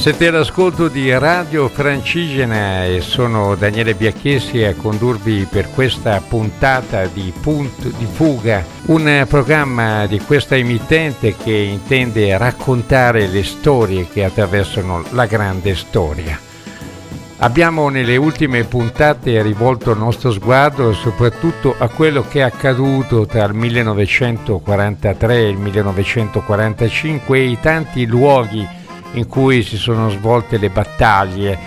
Siete all'ascolto di Radio Francigena e sono Daniele Biacchessi a condurvi per questa puntata di Punto di Fuga, un programma di questa emittente che intende raccontare le storie che attraversano la grande storia. Abbiamo nelle ultime puntate rivolto il nostro sguardo soprattutto a quello che è accaduto tra il 1943 e il 1945 e i tanti luoghi in cui si sono svolte le battaglie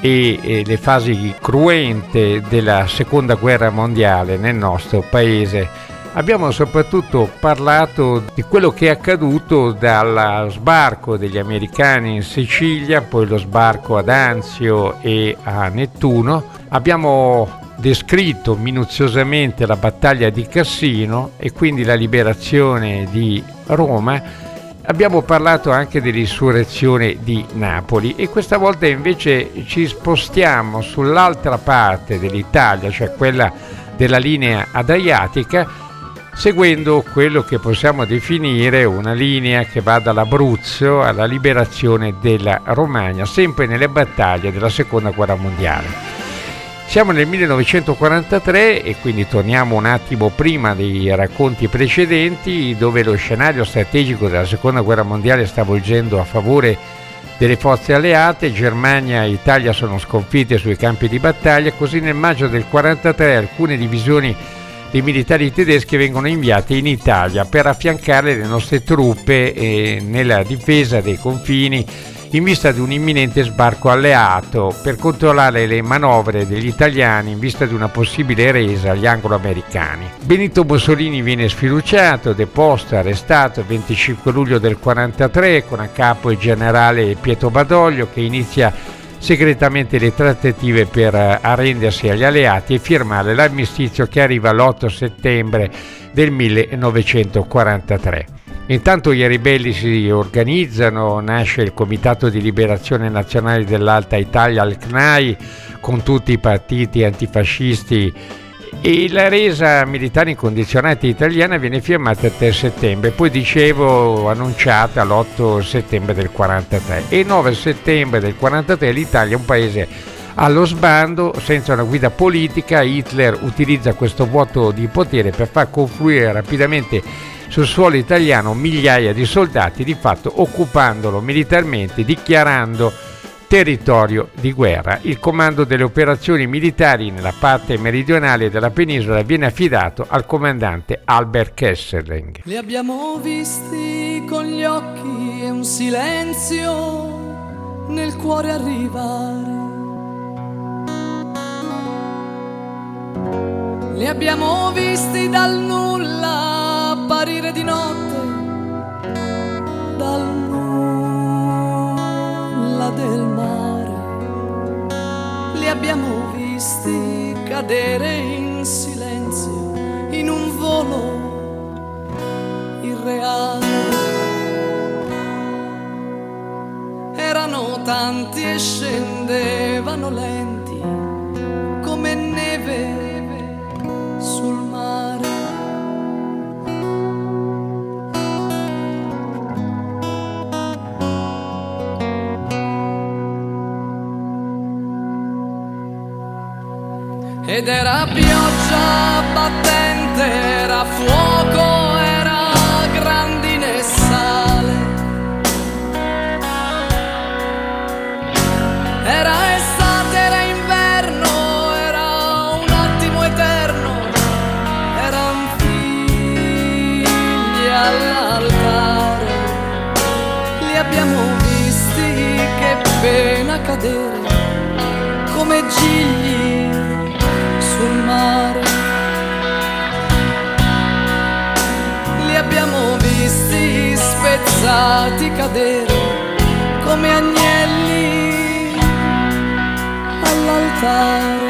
e, le fasi cruente della seconda guerra mondiale nel nostro paese. Abbiamo soprattutto parlato di quello che è accaduto dal sbarco degli americani in Sicilia, poi lo sbarco ad Anzio e a Nettuno. Abbiamo descritto minuziosamente la battaglia di Cassino e quindi la liberazione di Roma Abbiamo parlato anche dell'insurrezione di Napoli e questa volta invece ci spostiamo sull'altra parte dell'Italia, cioè quella della linea adriatica, seguendo quello che possiamo definire una linea che va dall'Abruzzo alla liberazione della Romagna, sempre nelle battaglie della Seconda Guerra Mondiale. Siamo nel 1943 e quindi torniamo un attimo prima dei racconti precedenti dove lo scenario strategico della seconda guerra mondiale sta volgendo a favore delle forze alleate, Germania e Italia sono sconfitte sui campi di battaglia, così nel maggio del 1943 alcune divisioni di militari tedeschi vengono inviate in Italia per affiancare le nostre truppe eh, nella difesa dei confini in vista di un imminente sbarco alleato per controllare le manovre degli italiani in vista di una possibile resa agli anglo-americani. Benito Mussolini viene sfiduciato, deposto arrestato il 25 luglio del 1943 con a capo il generale Pietro Badoglio che inizia segretamente le trattative per arrendersi agli alleati e firmare l'armistizio che arriva l'8 settembre del 1943. Intanto i ribelli si organizzano, nasce il Comitato di Liberazione Nazionale dell'Alta Italia, il CNAI, con tutti i partiti antifascisti. E la resa militare incondizionata italiana viene firmata il 3 settembre, poi dicevo annunciata l'8 settembre del 43 e il 9 settembre del 43 l'Italia è un paese allo sbando, senza una guida politica, Hitler utilizza questo vuoto di potere per far confluire rapidamente sul suolo italiano migliaia di soldati, di fatto occupandolo militarmente, dichiarando territorio di guerra. Il comando delle operazioni militari nella parte meridionale della penisola viene affidato al comandante Albert Kesselring. Li abbiamo visti con gli occhi e un silenzio nel cuore arrivare. Li abbiamo visti dal nulla apparire di notte dal nulla del mare. Li abbiamo visti cadere in silenzio in un volo irreale. Erano tanti e scendevano lenti ed era pioggia battente, era fuoco, spezzati cadere come agnelli all'altare.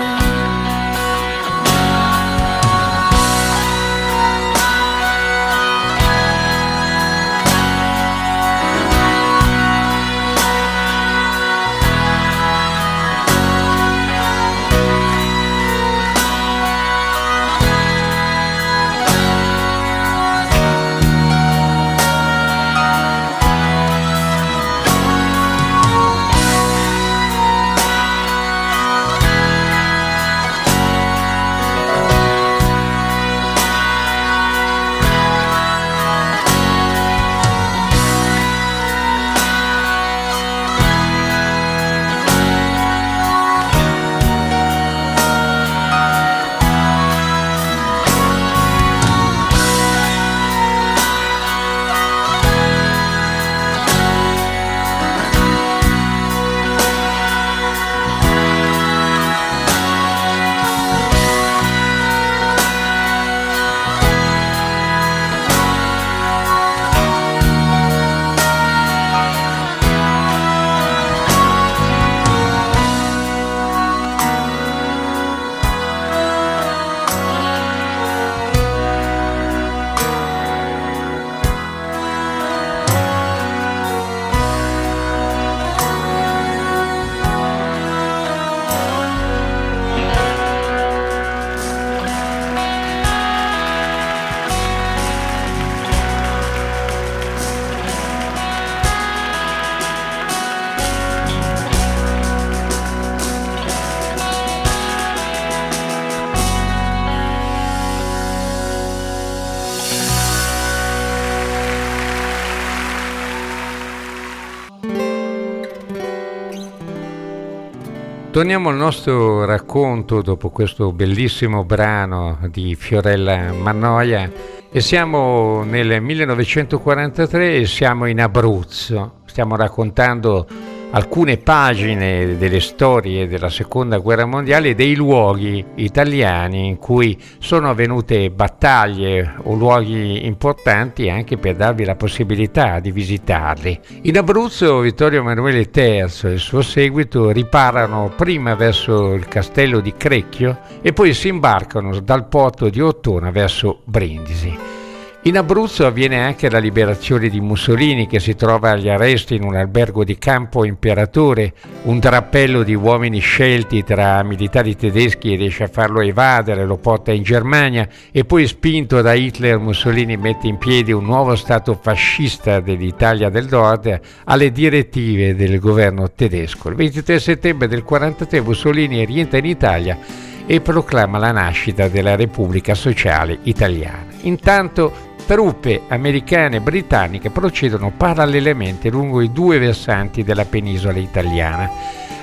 Torniamo al nostro racconto dopo questo bellissimo brano di Fiorella Mannoia e siamo nel 1943 e siamo in Abruzzo. Stiamo raccontando alcune pagine delle storie della seconda guerra mondiale dei luoghi italiani in cui sono avvenute battaglie o luoghi importanti anche per darvi la possibilità di visitarli. In Abruzzo Vittorio Emanuele III e il suo seguito riparano prima verso il castello di Crecchio e poi si imbarcano dal porto di Ottona verso Brindisi. In Abruzzo avviene anche la liberazione di Mussolini che si trova agli arresti in un albergo di campo imperatore. Un drappello di uomini scelti tra militari tedeschi riesce a farlo evadere, lo porta in Germania e poi spinto da Hitler Mussolini mette in piedi un nuovo stato fascista dell'Italia del Nord alle direttive del governo tedesco. Il 23 settembre del 1943 Mussolini rientra in Italia e proclama la nascita della Repubblica Sociale Italiana. Intanto truppe americane e britanniche procedono parallelamente lungo i due versanti della penisola italiana.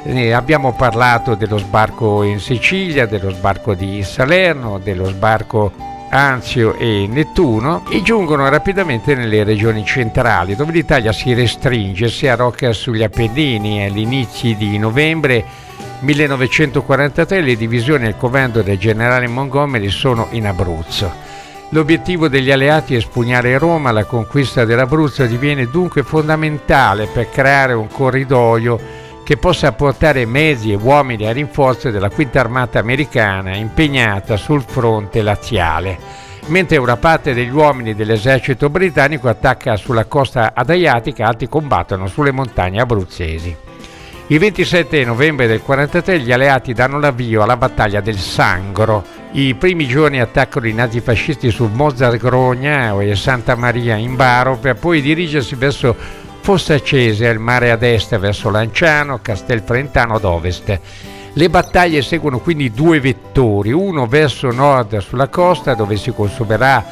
Ne abbiamo parlato dello sbarco in Sicilia, dello sbarco di Salerno, dello sbarco Anzio e Nettuno e giungono rapidamente nelle regioni centrali dove l'Italia si restringe, si arrocca sugli Appennini all'inizio di novembre 1943 le divisioni al comando del generale Montgomery sono in Abruzzo. L'obiettivo degli alleati è espugnare Roma, la conquista dell'Abruzzo diviene dunque fondamentale per creare un corridoio che possa portare mezzi e uomini a rinforzo della quinta armata americana impegnata sul fronte laziale, mentre una parte degli uomini dell'esercito britannico attacca sulla costa adriatica, altri combattono sulle montagne abruzzesi. Il 27 novembre del 1943 gli alleati danno l'avvio alla battaglia del Sangro, i primi giorni attaccano i nazifascisti su Mozart Grogna e Santa Maria in Baro per poi dirigersi verso Fossa Cese, il mare ad est verso Lanciano, Castelfrentano ad ovest. Le battaglie seguono quindi due vettori, uno verso nord sulla costa dove si consumerà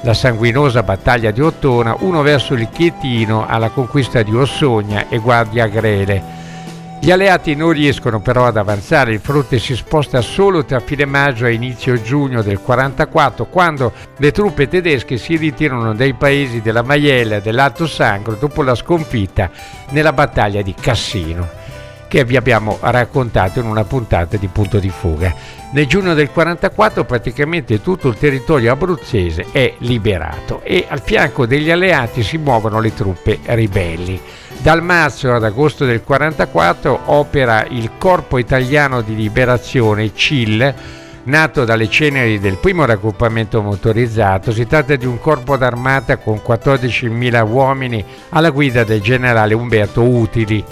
la sanguinosa battaglia di Ottona, uno verso il Chietino alla conquista di Ossogna e Guardia Grele. Gli alleati non riescono però ad avanzare, il fronte si sposta solo tra fine maggio e inizio giugno del 44 quando le truppe tedesche si ritirano dai paesi della Maiella e dell'Alto Sangro dopo la sconfitta nella battaglia di Cassino che vi abbiamo raccontato in una puntata di Punto di Fuga. Nel giugno del 44 praticamente tutto il territorio abruzzese è liberato e al fianco degli alleati si muovono le truppe ribelli. Dal marzo ad agosto del 1944 opera il Corpo Italiano di Liberazione CIL, nato dalle ceneri del primo raggruppamento motorizzato. Si tratta di un corpo d'armata con 14.000 uomini alla guida del generale Umberto Utili.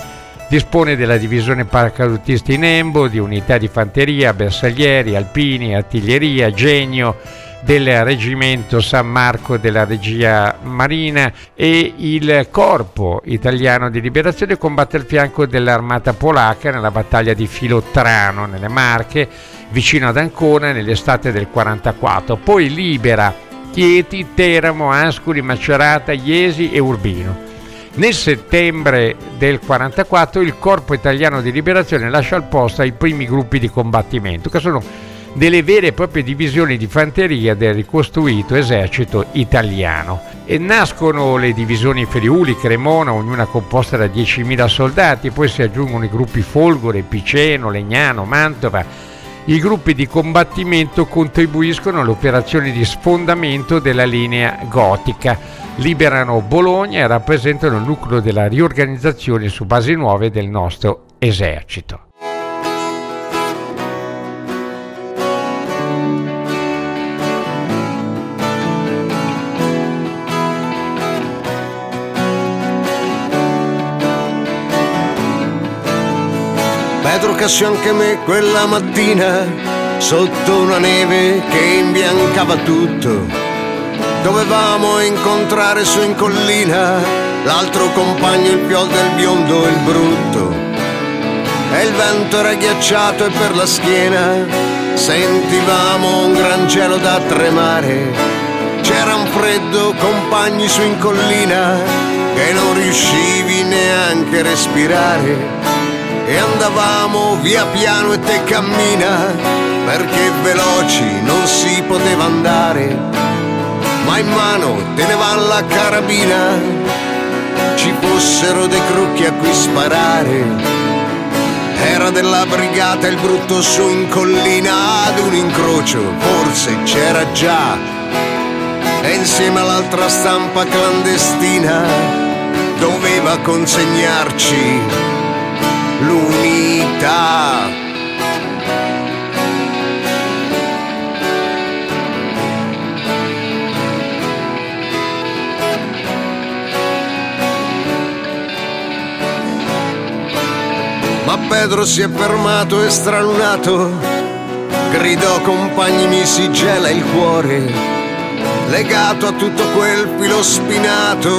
Dispone della divisione paracadutisti in di unità di fanteria, bersaglieri, alpini, artiglieria, genio, del reggimento San Marco della regia marina e il corpo italiano di liberazione combatte al fianco dell'armata polacca nella battaglia di Filottrano nelle Marche vicino ad Ancona nell'estate del 44 poi libera Chieti, Teramo, Ascoli, Macerata, Iesi e Urbino. Nel settembre del 44 il Corpo Italiano di Liberazione lascia il posto ai primi gruppi di combattimento, che sono delle vere e proprie divisioni di fanteria del ricostruito esercito italiano. E nascono le divisioni Friuli, Cremona, ognuna composta da 10.000 soldati, poi si aggiungono i gruppi Folgore, Piceno, Legnano, Mantova. I gruppi di combattimento contribuiscono alle operazioni di sfondamento della linea gotica, liberano Bologna e rappresentano il nucleo della riorganizzazione su basi nuove del nostro esercito. Trocassi anche me quella mattina sotto una neve che imbiancava tutto. Dovevamo incontrare su in collina l'altro compagno, il più del biondo e il brutto. E il vento era ghiacciato e per la schiena sentivamo un gran cielo da tremare. C'era un freddo, compagni su in collina, che non riuscivi neanche a respirare e andavamo via piano e te cammina perché veloci non si poteva andare ma in mano tenevamo la carabina ci fossero dei crocchi a cui sparare era della brigata il brutto su in collina ad un incrocio, forse c'era già. E insieme all'altra stampa clandestina doveva consegnarci l'unità. Ma Pedro si è fermato e stralunato, gridò compagni mi si gela il cuore, legato a tutto quel filo spinato,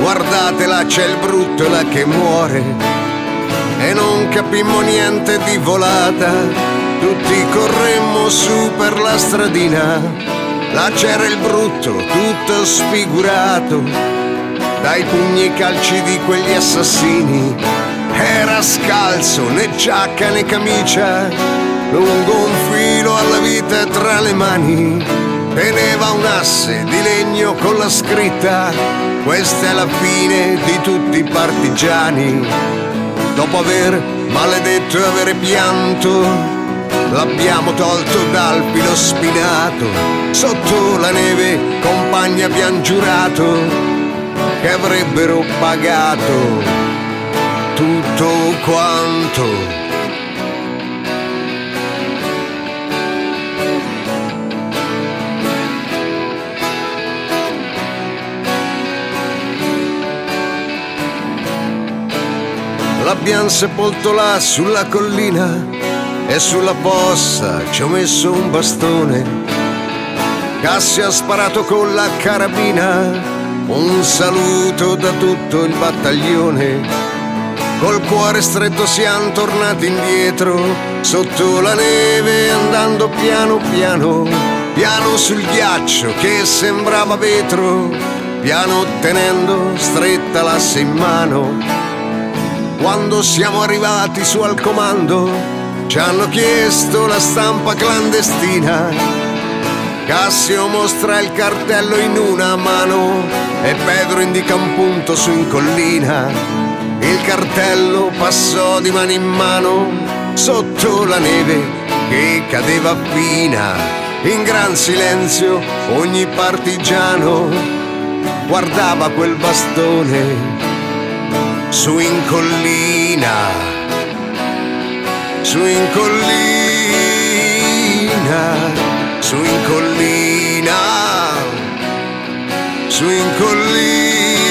guardatela c'è il brutto e la che muore, e non capimmo niente di volata, tutti corremmo su per la stradina, là c'era il brutto tutto sfigurato, dai pugni e calci di quegli assassini. Era scalzo, né giacca né camicia, lungo un filo alla vita tra le mani. Teneva un asse di legno con la scritta, questa è la fine di tutti i partigiani. Dopo aver maledetto e avere pianto, l'abbiamo tolto dal filo spinato. Sotto la neve, compagni abbiamo giurato che avrebbero pagato tutto quanto. L'abbiamo sepolto là sulla collina e sulla fossa ci ho messo un bastone. Cassi ha sparato con la carabina, un saluto da tutto il battaglione Col cuore stretto siamo tornati indietro, sotto la neve andando piano piano, piano sul ghiaccio che sembrava vetro, piano tenendo stretta l'asse in mano. Quando siamo arrivati su al comando, ci hanno chiesto la stampa clandestina. Cassio mostra il cartello in una mano e Pedro indica un punto su in collina il cartello passò di mano in mano sotto la neve che cadeva fina. In gran silenzio ogni partigiano guardava quel bastone su in collina, su in collina, su in collina, su in collina.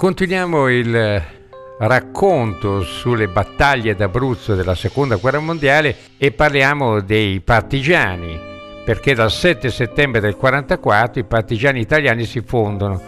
Continuiamo il racconto sulle battaglie d'Abruzzo della seconda guerra mondiale e parliamo dei partigiani, perché dal 7 settembre del 1944 i partigiani italiani si fondono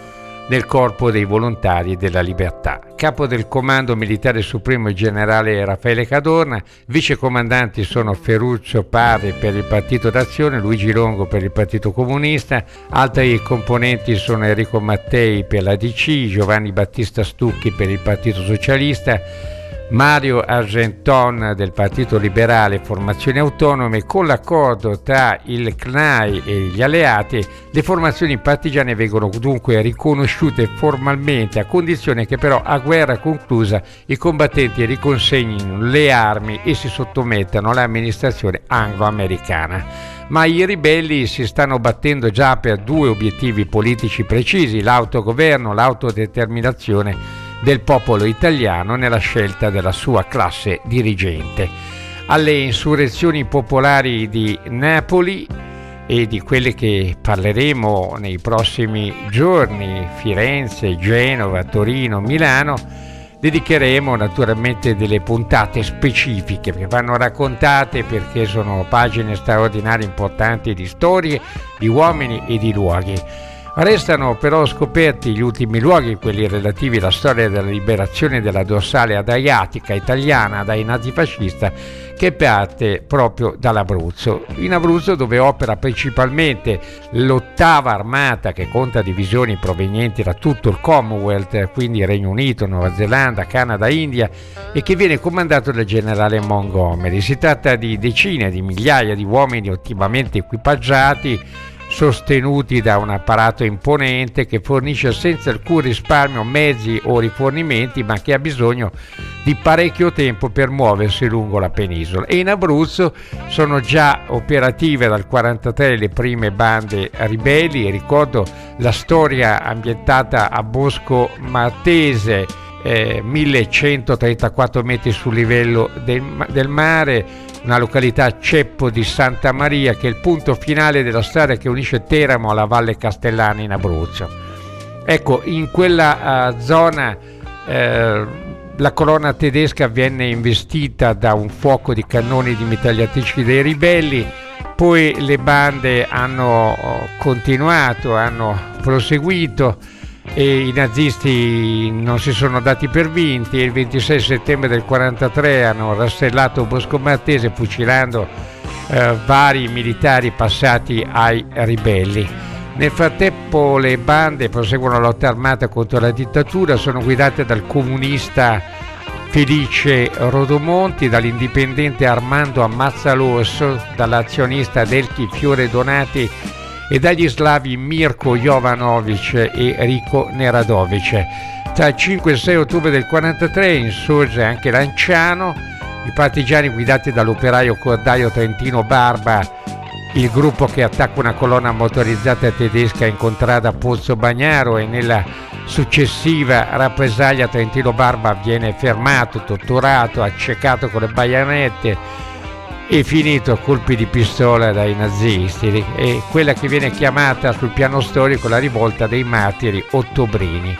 nel Corpo dei Volontari della Libertà. Capo del Comando Militare Supremo il generale Raffaele Cadorna, vicecomandanti sono Ferruccio Parri per il Partito d'Azione, Luigi Longo per il Partito Comunista, altri componenti sono Enrico Mattei per la DC, Giovanni Battista Stucchi per il Partito Socialista, Mario Argenton del Partito Liberale Formazioni Autonome, con l'accordo tra il CNAI e gli alleati, le formazioni partigiane vengono dunque riconosciute formalmente a condizione che però a guerra conclusa i combattenti riconsegnino le armi e si sottomettano all'amministrazione anglo-americana. Ma i ribelli si stanno battendo già per due obiettivi politici precisi, l'autogoverno, l'autodeterminazione del popolo italiano nella scelta della sua classe dirigente. Alle insurrezioni popolari di Napoli e di quelle che parleremo nei prossimi giorni, Firenze, Genova, Torino, Milano, dedicheremo naturalmente delle puntate specifiche che vanno raccontate perché sono pagine straordinarie importanti di storie, di uomini e di luoghi. Restano però scoperti gli ultimi luoghi, quelli relativi alla storia della liberazione della dorsale adriatica italiana dai nazifascisti, che parte proprio dall'Abruzzo. In Abruzzo dove opera principalmente l'ottava armata che conta divisioni provenienti da tutto il Commonwealth, quindi Regno Unito, Nuova Zelanda, Canada, India, e che viene comandato dal generale Montgomery. Si tratta di decine di migliaia di uomini ottimamente equipaggiati sostenuti da un apparato imponente che fornisce senza alcun risparmio mezzi o rifornimenti, ma che ha bisogno di parecchio tempo per muoversi lungo la penisola. E in Abruzzo sono già operative dal 1943 le prime bande ribelli, ricordo la storia ambientata a Bosco Martese, eh, 1134 metri sul livello del, del mare, una località ceppo di Santa Maria che è il punto finale della strada che unisce Teramo alla Valle Castellana in Abruzzo. Ecco, in quella uh, zona uh, la colonna tedesca venne investita da un fuoco di cannoni di mitragliatrici dei ribelli, poi le bande hanno continuato, hanno proseguito e i nazisti non si sono dati per vinti e il 26 settembre del 1943 hanno rastellato Bosco Martese fucilando eh, vari militari passati ai ribelli. Nel frattempo le bande proseguono la lotta armata contro la dittatura, sono guidate dal comunista Felice Rodomonti, dall'indipendente Armando Ammazzalosso, dall'azionista Delchi Fiore Donati e dagli slavi Mirko Jovanovic e Rico Neradovic. Tra il 5 e il 6 ottobre del 1943 insorge anche Lanciano, i partigiani guidati dall'operaio cordaio Trentino Barba, il gruppo che attacca una colonna motorizzata tedesca in contrada Pozzo Bagnaro e nella successiva rappresaglia Trentino Barba viene fermato, torturato, accecato con le baionette e finito a colpi di pistola dai nazisti e quella che viene chiamata sul piano storico la rivolta dei martiri ottobrini.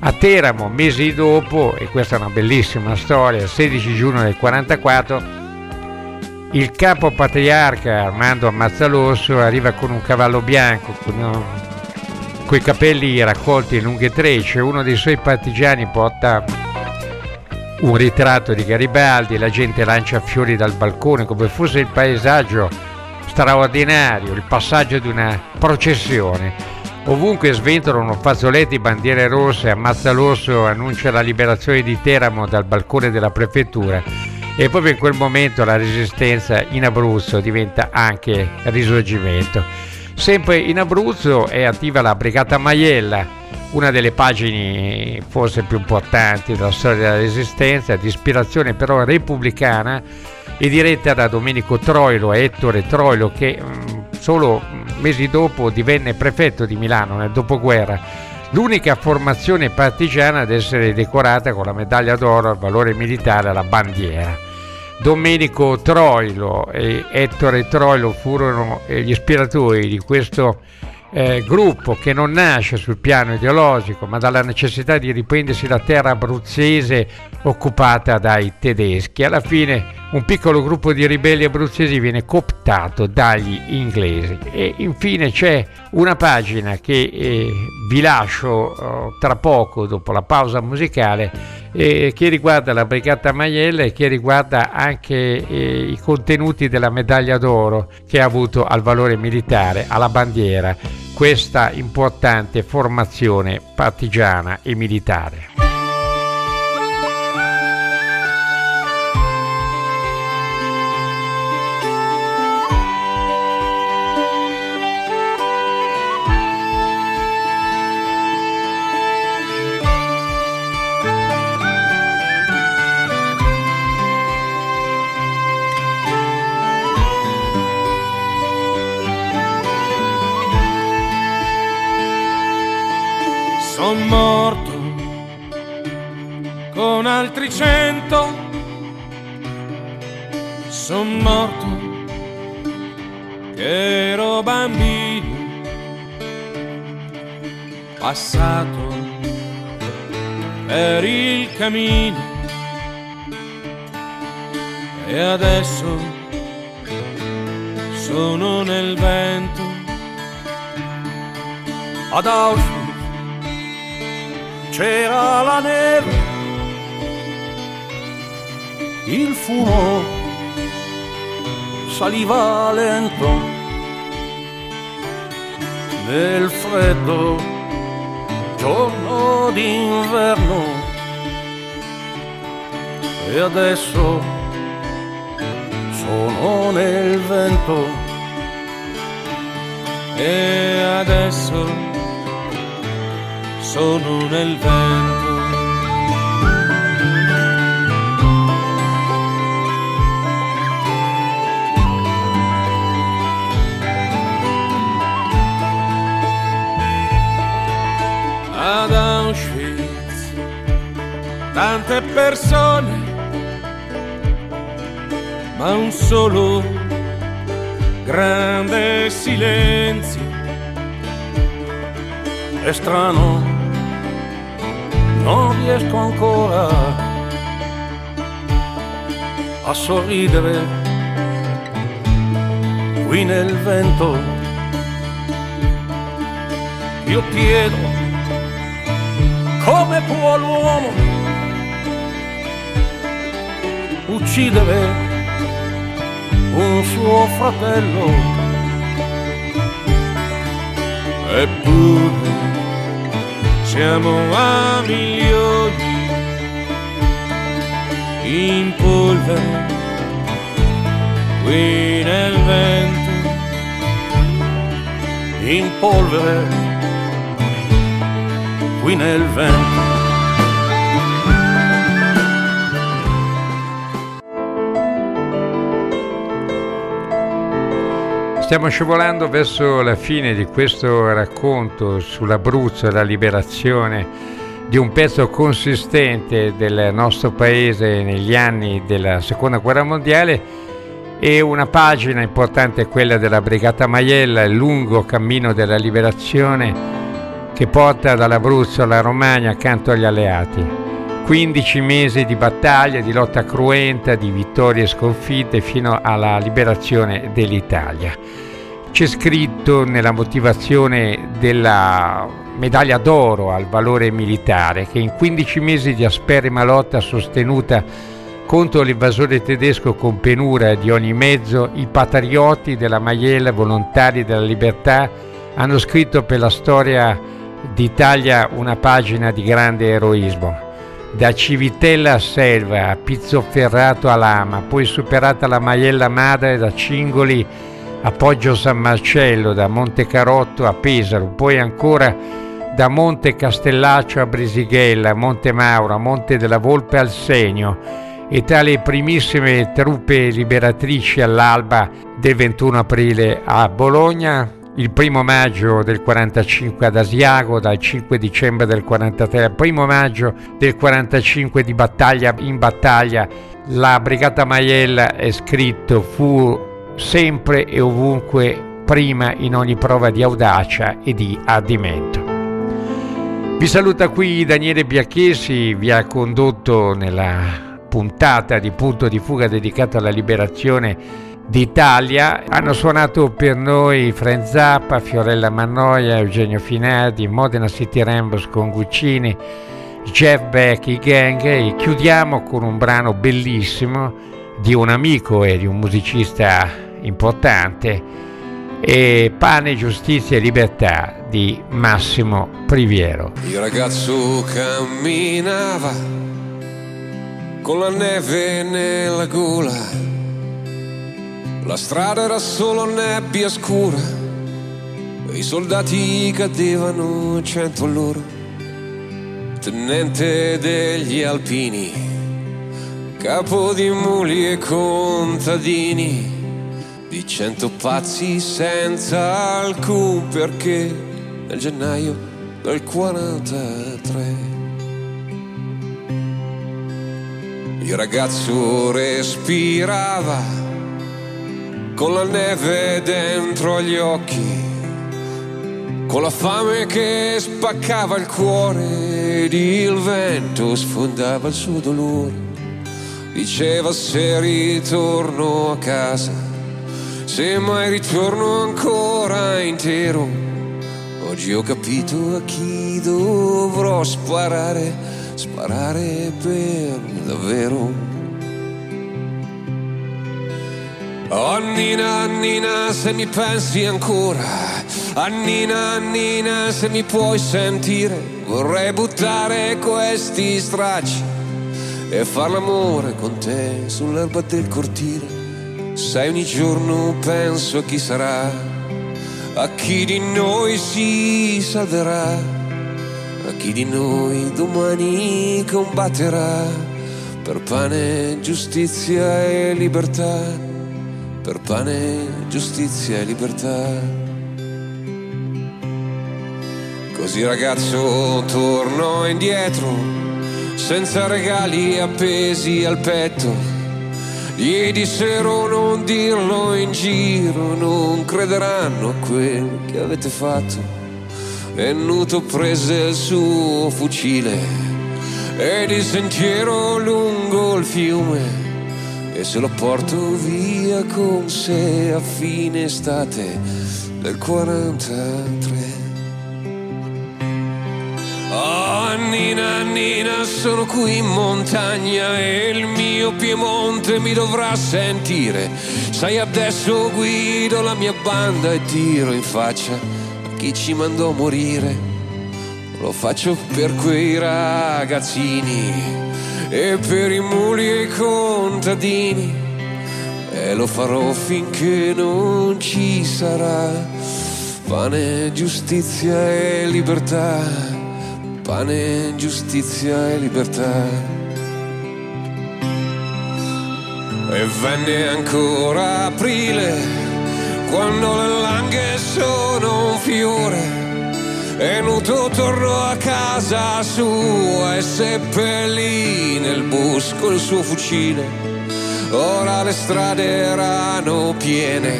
A Teramo, mesi dopo, e questa è una bellissima storia, il 16 giugno del 1944, il capo patriarca Armando Ammazzalosso arriva con un cavallo bianco, con, i capelli raccolti in lunghe trecce, uno dei suoi partigiani porta un ritratto di Garibaldi, la gente lancia fiori dal balcone come fosse il paesaggio straordinario, il passaggio di una processione. Ovunque sventolano fazzoletti, bandiere rosse, ammazza l'orso, annuncia la liberazione di Teramo dal balcone della prefettura e proprio in quel momento la resistenza in Abruzzo diventa anche risorgimento. Sempre in Abruzzo è attiva la Brigata Maiella, una delle pagine forse più importanti della storia della Resistenza, di ispirazione però repubblicana e diretta da Domenico Troilo, Ettore Troilo, che mm, solo mesi dopo divenne prefetto di Milano nel dopoguerra, l'unica formazione partigiana ad essere decorata con la medaglia d'oro al valore militare alla bandiera. Domenico Troilo e Ettore Troilo furono gli ispiratori di questo eh, gruppo che non nasce sul piano ideologico ma dalla necessità di riprendersi la terra abruzzese occupata dai tedeschi. Alla fine un piccolo gruppo di ribelli abruzzesi viene cooptato dagli inglesi. E infine c'è una pagina che eh, vi lascio oh, tra poco dopo la pausa musicale eh, che riguarda la Brigata Maiella e che riguarda anche eh, i contenuti della medaglia d'oro che ha avuto al valore militare, alla bandiera, questa importante formazione partigiana e militare. Son morto che ero bambino passato per il camino. E adesso sono nel vento ad Auschwitz. C'era la neve il fumo saliva lento nel freddo giorno d'inverno. E adesso sono nel vento. E adesso sono nel vento tante persone, ma un solo grande silenzio. È strano, non riesco ancora a sorridere qui nel vento. Io chiedo come può l'uomo uccidere un suo fratello? Eppure siamo a milioni in polvere qui nel vento, in polvere qui nel vento. Stiamo scivolando verso la fine di questo racconto sull'Abruzzo e la liberazione di un pezzo consistente del nostro paese negli anni della seconda guerra mondiale e una pagina importante è quella della Brigata Maiella, il lungo cammino della liberazione che porta dall'Abruzzo alla Romagna accanto agli alleati. 15 mesi di battaglia, di lotta cruenta, di vittorie e sconfitte fino alla liberazione dell'Italia. C'è scritto nella motivazione della medaglia d'oro al valore militare che in 15 mesi di asperima lotta sostenuta contro l'invasore tedesco con penura di ogni mezzo, i patrioti della Maiella, volontari della libertà, hanno scritto per la storia d'Italia una pagina di grande eroismo. Da Civitella a Selva, a Pizzoferrato a Lama, poi superata la Maiella Madre da Cingoli a Poggio San Marcello, da Monte Carotto a Pesaro, poi ancora da Monte Castellaccio a Brisighella, Monte Mauro, Monte della Volpe al Segno. E tra le primissime truppe liberatrici all'alba del 21 aprile a Bologna, il primo maggio del 45 ad Asiago, dal 5 dicembre del 43 al primo maggio del 45 di battaglia in battaglia, la Brigata Maiella è scritto fu sempre e ovunque prima in ogni prova di audacia e di ardimento. Vi saluta qui Daniele Biacchesi, vi ha condotto nella puntata di punto di fuga dedicata alla liberazione d'Italia. Hanno suonato per noi Frank Zappa, Fiorella Mannoia, Eugenio Finardi, Modena City Rambos con Guccini, Jeff Beck, i gang e chiudiamo con un brano bellissimo di un amico e di un musicista importante e Pane, Giustizia e Libertà di Massimo Priviero. Il ragazzo camminava con la neve nella gola la strada era solo nebbia scura i soldati cadevano cento all'ora. Tenente degli alpini, capo di muli e contadini, di cento pazzi senza alcun perché nel gennaio del 43. Il ragazzo respirava con la neve dentro gli occhi, con la fame che spaccava il cuore ed il vento sfondava il suo dolore. Diceva se ritorno a casa, se mai ritorno ancora intero. Oggi ho capito a chi dovrò sparare, sparare per davvero. Oh Nina, Nina, se mi pensi ancora, Annina, Annina, se mi puoi sentire, vorrei buttare questi stracci e far l'amore con te sull'erba del cortile. Sai, ogni giorno penso a chi sarà, a chi di noi si salverà, a chi di noi domani combatterà per pane, giustizia e libertà per pane, giustizia e libertà. Così ragazzo torno indietro, senza regali appesi al petto. Gli dissero non dirlo in giro, non crederanno a quel che avete fatto. E Nuto prese il suo fucile ed il sentiero lungo il fiume e se lo porto via con sé a fine estate del 43. Oh Nina, Nina, sono qui in montagna e il mio Piemonte mi dovrà sentire. Sai, adesso guido la mia banda e tiro in faccia a chi ci mandò a morire. Lo faccio per quei ragazzini e per i muli e i contadini e lo farò finché non ci sarà pane, giustizia e libertà, pane, giustizia e libertà. E venne ancora aprile, quando le langhe sono un fiore e Nuto tornò a casa sua e seppellì nel bosco il suo fucile. Ora le strade erano piene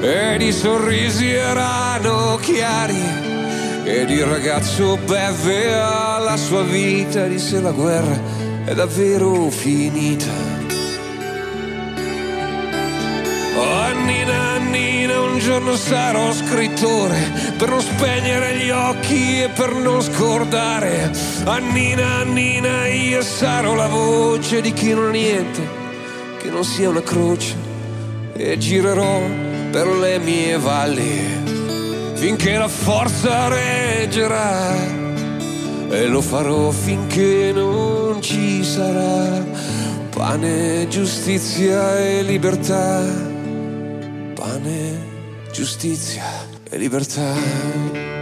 ed i sorrisi erano chiari ed il ragazzo beve alla sua vita disse la guerra è davvero finita. Giorno sarò scrittore per non spegnere gli occhi e per non scordare. Annina, Annina, io sarò la voce di chi non ha niente, che non sia una croce e girerò per le mie valli finché la forza reggerà e lo farò finché non ci sarà pane, giustizia e libertà pane, giustizia e libertà.